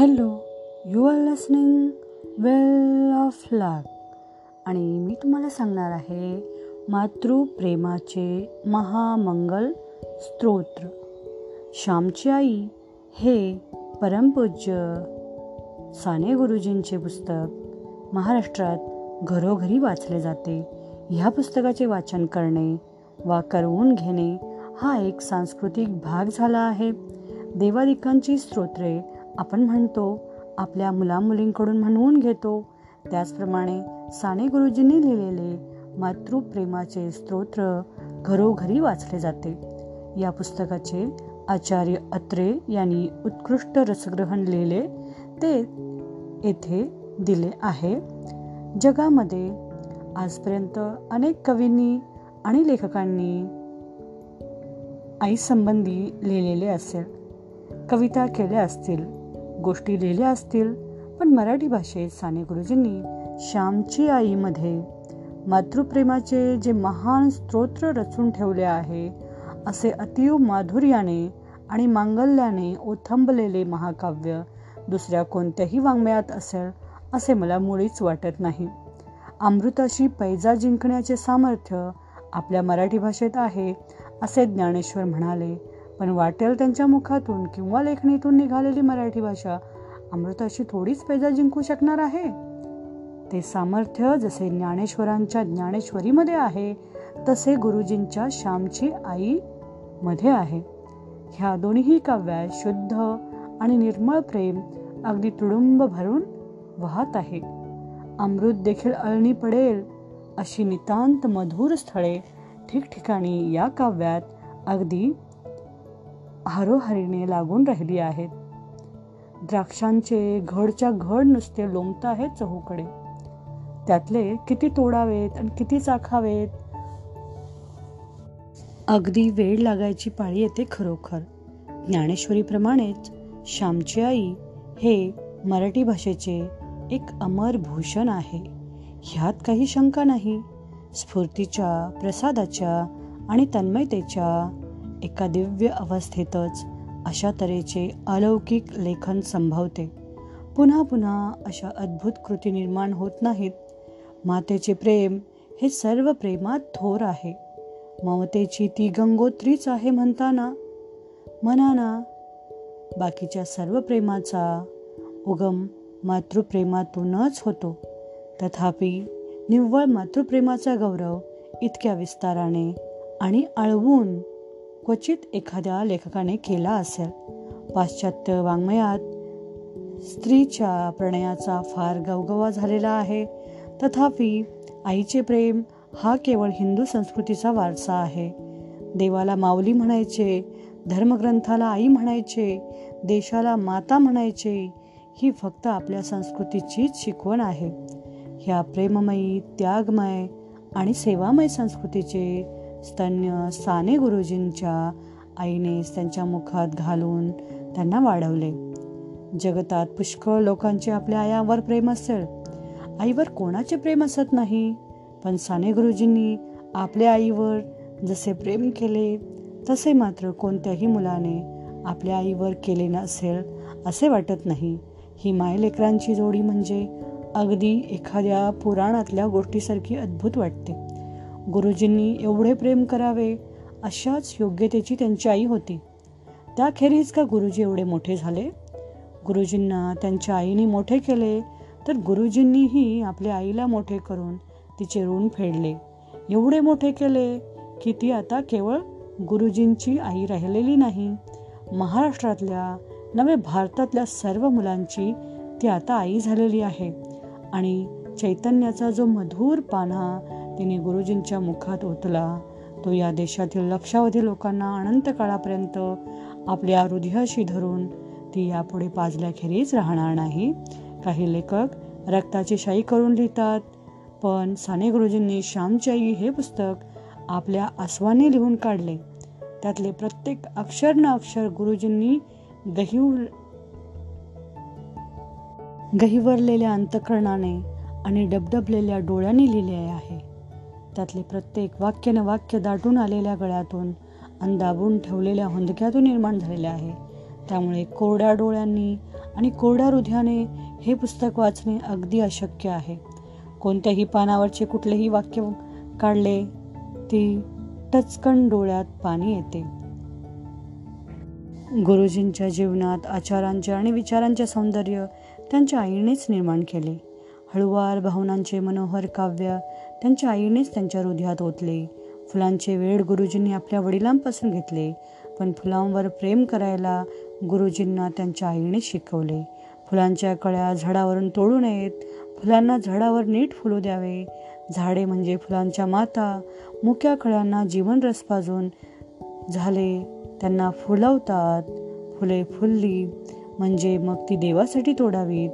Hello you are listening well of luck. आणि मी तुम्हाला सांगणार आहे मातृप्रेमाचे महामंगल स्तोत्र. श्यामची आई हे परमपूज्य साने गुरुजींचे पुस्तक महाराष्ट्रात घरोघरी वाचले जाते. ह्या पुस्तकाचे वाचन करणे वा करवून घेणे हा एक सांस्कृतिक भाग झाला आहे. देवादिकांची स्तोत्रे आपण म्हणतो आपल्या मुलामुलींकडून म्हणवून घेतो. त्याचप्रमाणे साने गुरुजींनी लिहिलेले मातृप्रेमाचे स्तोत्र घरोघरी वाचले जाते. या पुस्तकाचे आचार्य अत्रे यांनी उत्कृष्ट रसग्रहण लिहिले ते येथे दिले आहे. जगामध्ये आजपर्यंत अनेक कवींनी आणि लेखकांनी आईसंबंधी लिहिलेले असेल कविता केल्या असतील गोष्टी लिहिल्या असतील पण मराठी भाषेत साने गुरुजींनी श्यामची आईमध्ये मातृप्रेमाचे जे महान स्तोत्र रचून ठेवले आहे असे अतिव माधुर्याने आणि मांगल्याने ओथंबलेले महाकाव्य दुसऱ्या कोणत्याही वाङ्मयात असेल असे मला मुळीच वाटत नाही. अमृताशी पैजा जिंकण्याचे सामर्थ्य आपल्या मराठी भाषेत आहे असे ज्ञानेश्वर म्हणाले. पण वाटेल त्यांच्या मुखातून किंवा लेखणीतून निघालेली मराठी भाषा अमृताशी थोडीच पैजा जिंकू शकणार आहे. ते सामर्थ्य जसे ज्ञानेश्वरांच्या ज्ञानेश्वरीमध्ये आहे तसे गुरुजींच्या श्यामची आई मध्ये आहे. ह्या दोन्ही काव्यात शुद्ध आणि निर्मळ प्रेम अगदी तुडुंब भरून वाहत आहे. अमृत देखील अळणी पडेल अशी नितांत मधुर स्थळे ठिकठिकाणी या काव्यात अगदी हरोहरीने लागून राहिली आहेत. द्राक्षांचे घडच्या घड नुसते लोंबत आहेत चहूकडे. त्यातले किती तोडावेत आणि किती चाखावेत? अगदी वेळ लागायची पाळी येते खरोखर. ज्ञानेश्वरीप्रमाणेच श्यामची आई हे मराठी भाषेचे एक अमर भूषण आहे. ह्यात काही शंका नाही. स्फूर्तीच्या प्रसादाच्या आणि तन्मयतेच्या एका दिव्य अवस्थेतच अशा तऱ्हेचे अलौकिक लेखन संभवते. पुन्हा पुन्हा अशा अद्भुत कृती निर्माण होत नाहीत. मातेचे प्रेम हे सर्व प्रेमात थोर आहे. ममतेची ती गंगोत्रीच आहे म्हणताना मनाना बाकीच्या सर्व प्रेमाचा उगम मातृप्रेमातूनच होतो. तथापि निव्वळ मातृप्रेमाचा गौरव इतक्या विस्ताराने आणि आळवून क्वचित एखाद्या लेखकाने केला असेल. पाश्चात्य वाङ्मयात स्त्रीच्या प्रणयाचा फार गवगवा झालेला आहे. तथापि आईचे प्रेम हा केवळ हिंदू संस्कृतीचा वारसा आहे. देवाला माऊली म्हणायचे धर्मग्रंथाला आई म्हणायचे देशाला माता म्हणायचे ही फक्त आपल्या संस्कृतीचीच शिकवण आहे. ह्या प्रेममयी त्यागमय आणि सेवामय संस्कृतीचे स्तन्य साने गुरुजींच्या आईने त्यांच्या मुखात घालून त्यांना वाढवले. जगतात पुष्कळ लोकांचे आपल्या आयावर प्रेम असेल. आईवर कोणाचे प्रेम असत नाही पण साने गुरुजींनी आपल्या आईवर जसे प्रेम केले तसे मात्र कोणत्याही मुलाने आपल्या आईवर केले नसेल असे वाटत नाही. ही मायलेकरांची जोडी म्हणजे अगदी एखाद्या पुराणातल्या गोष्टीसारखी अद्भुत वाटते. गुरुजींनी एवढे प्रेम करावे अशाच योग्यतेची त्यांची आई होती. त्याखेरीज का गुरुजी एवढे मोठे झाले? गुरुजींना त्यांच्या आईने मोठे केले तर गुरुजींनीही आपल्या आईला मोठे करून तिचे ऋण फेडले. एवढे मोठे केले की ती आता केवळ गुरुजींची आई राहिलेली नाही. महाराष्ट्रातल्या नवे भारतातल्या सर्व मुलांची ती आता आई झालेली आहे. आणि चैतन्याचा जो मधुर पान्हा तिने गुरुजींच्या मुखात ओतला. तो या देशातील लक्षावधी लोकांना अनंत काळापर्यंत आपल्या हृदयाशी धरून ती यापुढे पाजल्याखेरीज राहणार नाही. काही लेखक रक्ताची शाई करून लिहितात पण साने गुरुजींनी श्यामची हे पुस्तक आपल्या आसवाने लिहून काढले. त्यातले प्रत्येक अक्षर न अक्षर गुरुजींनी गहिव गहिवरलेल्या अंतकरणाने आणि डबडबलेल्या डोळ्यांनी लिहिले आहे. त्यातले प्रत्येक वाक्य न वाक्य दाटून आलेल्या गळ्यातून आणि दाबून ठेवलेल्या हुंदक्यातून निर्माण झालेले आहे. त्यामुळे कोरड्या डोळ्यांनी आणि कोरड्या हृदयाने हे पुस्तक वाचणे अगदी अशक्य आहे. कोणत्याही पानावरचे कुठलेही वाक्य काढले ती टचकन डोळ्यात पाणी येते. गुरुजींच्या जीवनात आचारांचे आणि विचारांचे सौंदर्य त्यांच्या आईनेच निर्माण केले. हळुवार भावनांचे मनोहर काव्य त्यांच्या आईनेच त्यांच्या हृदयात ओतले. फुलांचे वेळ गुरुजींनी आपल्या वडिलांपासून घेतले पण फुलांवर प्रेम करायला गुरुजींना त्यांच्या आईने शिकवले. फुलांच्या कळ्या झाडावरून तोडू नयेत फुलांना झाडावर नीट फुलू द्यावे. झाडे म्हणजे फुलांच्या माता मुक्या कळ्यांना जीवनरस पाजून झाले त्यांना फुलवतात. फुले फुलली म्हणजे मग ती देवासाठी तोडावीत.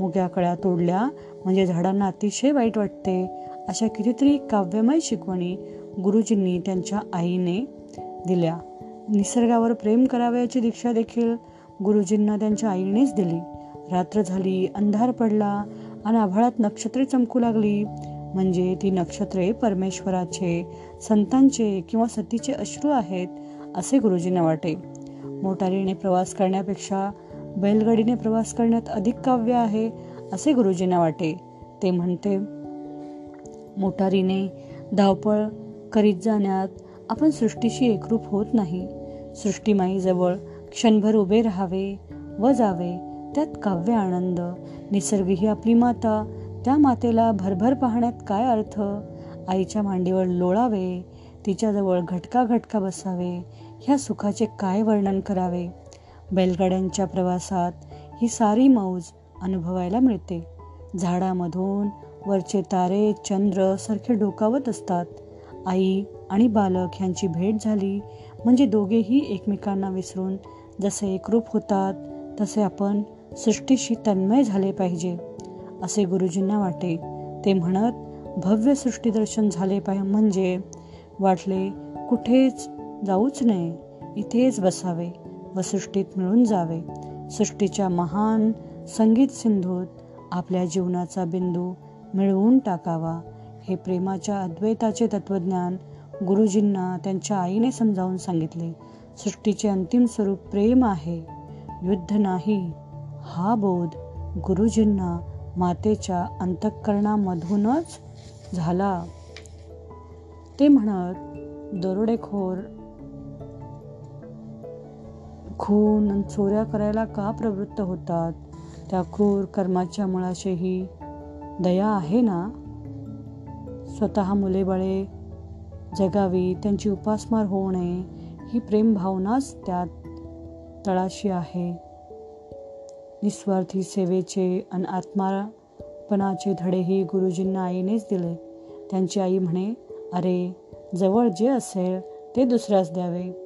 मुक्या कळ्या तोडल्या. म्हणजे झाडांना अतिशय वाईट वाटते. अशा कितीतरी काव्यमय शिकवणी गुरुजींनी त्यांच्या आईने दिल्या. निसर्गावर प्रेम करावयाची दीक्षा देखील गुरुजींना त्यांच्या आईनेच दिली. रात्र झाली अंधार पडला आणि आभाळात नक्षत्रे चमकू लागली. म्हणजे ती नक्षत्रे परमेश्वराचे संतांचे किंवा सतीचे अश्रू आहेत असे गुरुजींना वाटे. मोटारीने प्रवास करण्यापेक्षा बैलगाडीने प्रवास करण्यात अधिक काव्य आहे असे गुरुजींना वाटे. ते म्हणते मोटारीने धावपळ करीत जाण्यात आपण सृष्टीशी एकरूप होत नाही. सृष्टीमाईजवळ क्षणभर उभे राहावे व जावे. त्यात काव्य आनंद निसर्ग ही आपली माता. त्या मातेला भरभर पाहण्यात काय अर्थ? आईच्या मांडीवर लोळावे तिच्याजवळ घटका घटका बसावे. ह्या सुखाचे काय वर्णन करावे? बैलगाड्यांच्या प्रवासात ही सारी मौज अनुभवायला मिळते. झाडामधून वरचे तारे चंद्र सारखे डोकावत असतात. आई आणि बालक ह्यांची भेट झाली म्हणजे दोघेही एकमेकांना विसरून जसे एकरूप होतात तसे आपण सृष्टीशी तन्मय झाले पाहिजे असे गुरुजींना वाटे. ते म्हणत भव्य सृष्टीदर्शन झाले पाहि म्हणजे वाटले कुठेच जाऊच नये इथेच बसावे. व सृष्टीत मिळून जावे. सृष्टीच्या महान संगीत सिंधूत आपल्या जीवनाचा बिंदू मिळवून टाकावा. हे प्रेमाच्या अद्वैताचे तत्वज्ञान गुरुजींना त्यांच्या आईने समजावून सांगितले. सृष्टीचे अंतिम स्वरूप प्रेम आहे. युद्ध नाही. हा बोध गुरुजींना मातेच्या अंतःकरणामधूनच झाला. ते म्हणत दरोडेखोर खून आणि चोऱ्या करायला का प्रवृत्त होतात? त्या क्रूर कर्माच्या मुळाशीही दया आहे ना? स्वतः मुले बळे जगावी त्यांची उपासमार होऊ नये ही प्रेमभावनाच त्यात तळाशी आहे. निस्वार्थी सेवेचे आणि आत्मापणाचे धडेही गुरुजींना आईनेच दिले. त्यांची आई म्हणे अरे जवळ जे असेल ते दुसऱ्यास द्यावे.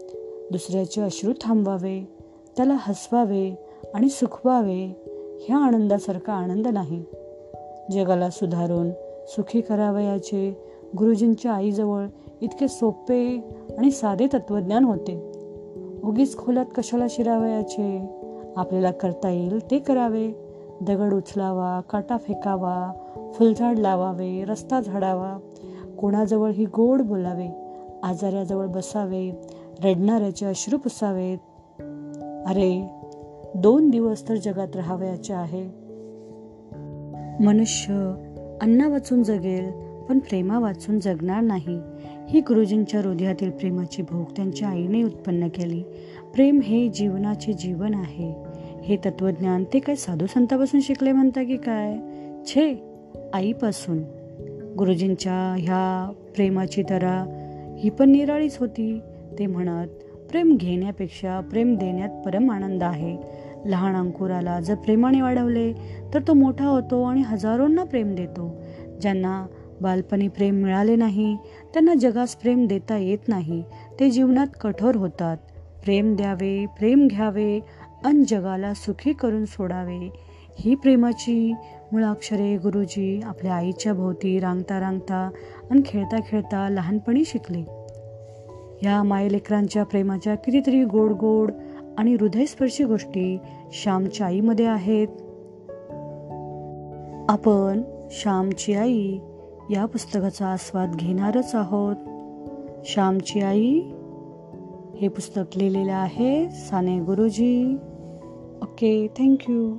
दुसऱ्याचे अश्रू थांबवावे त्याला हसवावे आणि सुखवावे ह्या आनंदासारखा आनंद नाही. जगाला सुधारून सुखी करावयाचे गुरुजींच्या आईजवळ इतके सोपे आणि साधे तत्वज्ञान होते. उगीच खोलात कशाला शिरावयाचे आपल्याला करता येईल ते करावे. दगड उचलावा काटा फेकावा फुलझाड लावावे रस्ता झाडावा. कोणाजवळ ही गोड बोलावे आजाऱ्याजवळ बसावे रडणाऱ्याचे अश्रू पुसावेत? अरे दोन दिवस तर जगात राहावयाचे आहे. मनुष्य अन्ना वाचून जगेल पण प्रेमा वाचून जगणार नाही. ही गुरुजींच्या हृदयातील प्रेमाची भूक त्यांच्या आईने उत्पन्न केली. प्रेम हे जीवनाचे जीवन आहे. हे तत्वज्ञान ते काय साधू संतापासून शिकले म्हणता की काय? छे आईपासून. गुरुजींच्या ह्या प्रेमाची तरा ही पण निराळीच होती. ते म्हणत प्रेम घेण्यापेक्षा प्रेम देण्यात परम आनंद आहे. लहान अंकुराला जर प्रेमाने वाढवले तर तो मोठा होतो आणि हजारोंना प्रेम देतो. ज्यांना बालपणी प्रेम मिळाले नाही त्यांना जगास प्रेम देता येत नाही. ते जीवनात कठोर होतात. प्रेम द्यावे प्रेम घ्यावे अन जगाला सुखी करून सोडावे. ही प्रेमाची मुळाक्षरे गुरुजी आपल्या आईच्या भोवती रांगता रांगता आणि खेळता खेळता लहानपणी शिकले. ह्या मायलेकरांच्या प्रेमाच्या कितीतरी गोड गोड आणि हृदयस्पर्शी गोष्टी श्यामच्या आईमध्ये आहेत. आपण श्यामची आई या पुस्तकाचा आस्वाद घेणारच आहोत. श्यामची आई हे पुस्तक लिहिलेलं आहे Sane Guruji. Okay thank you.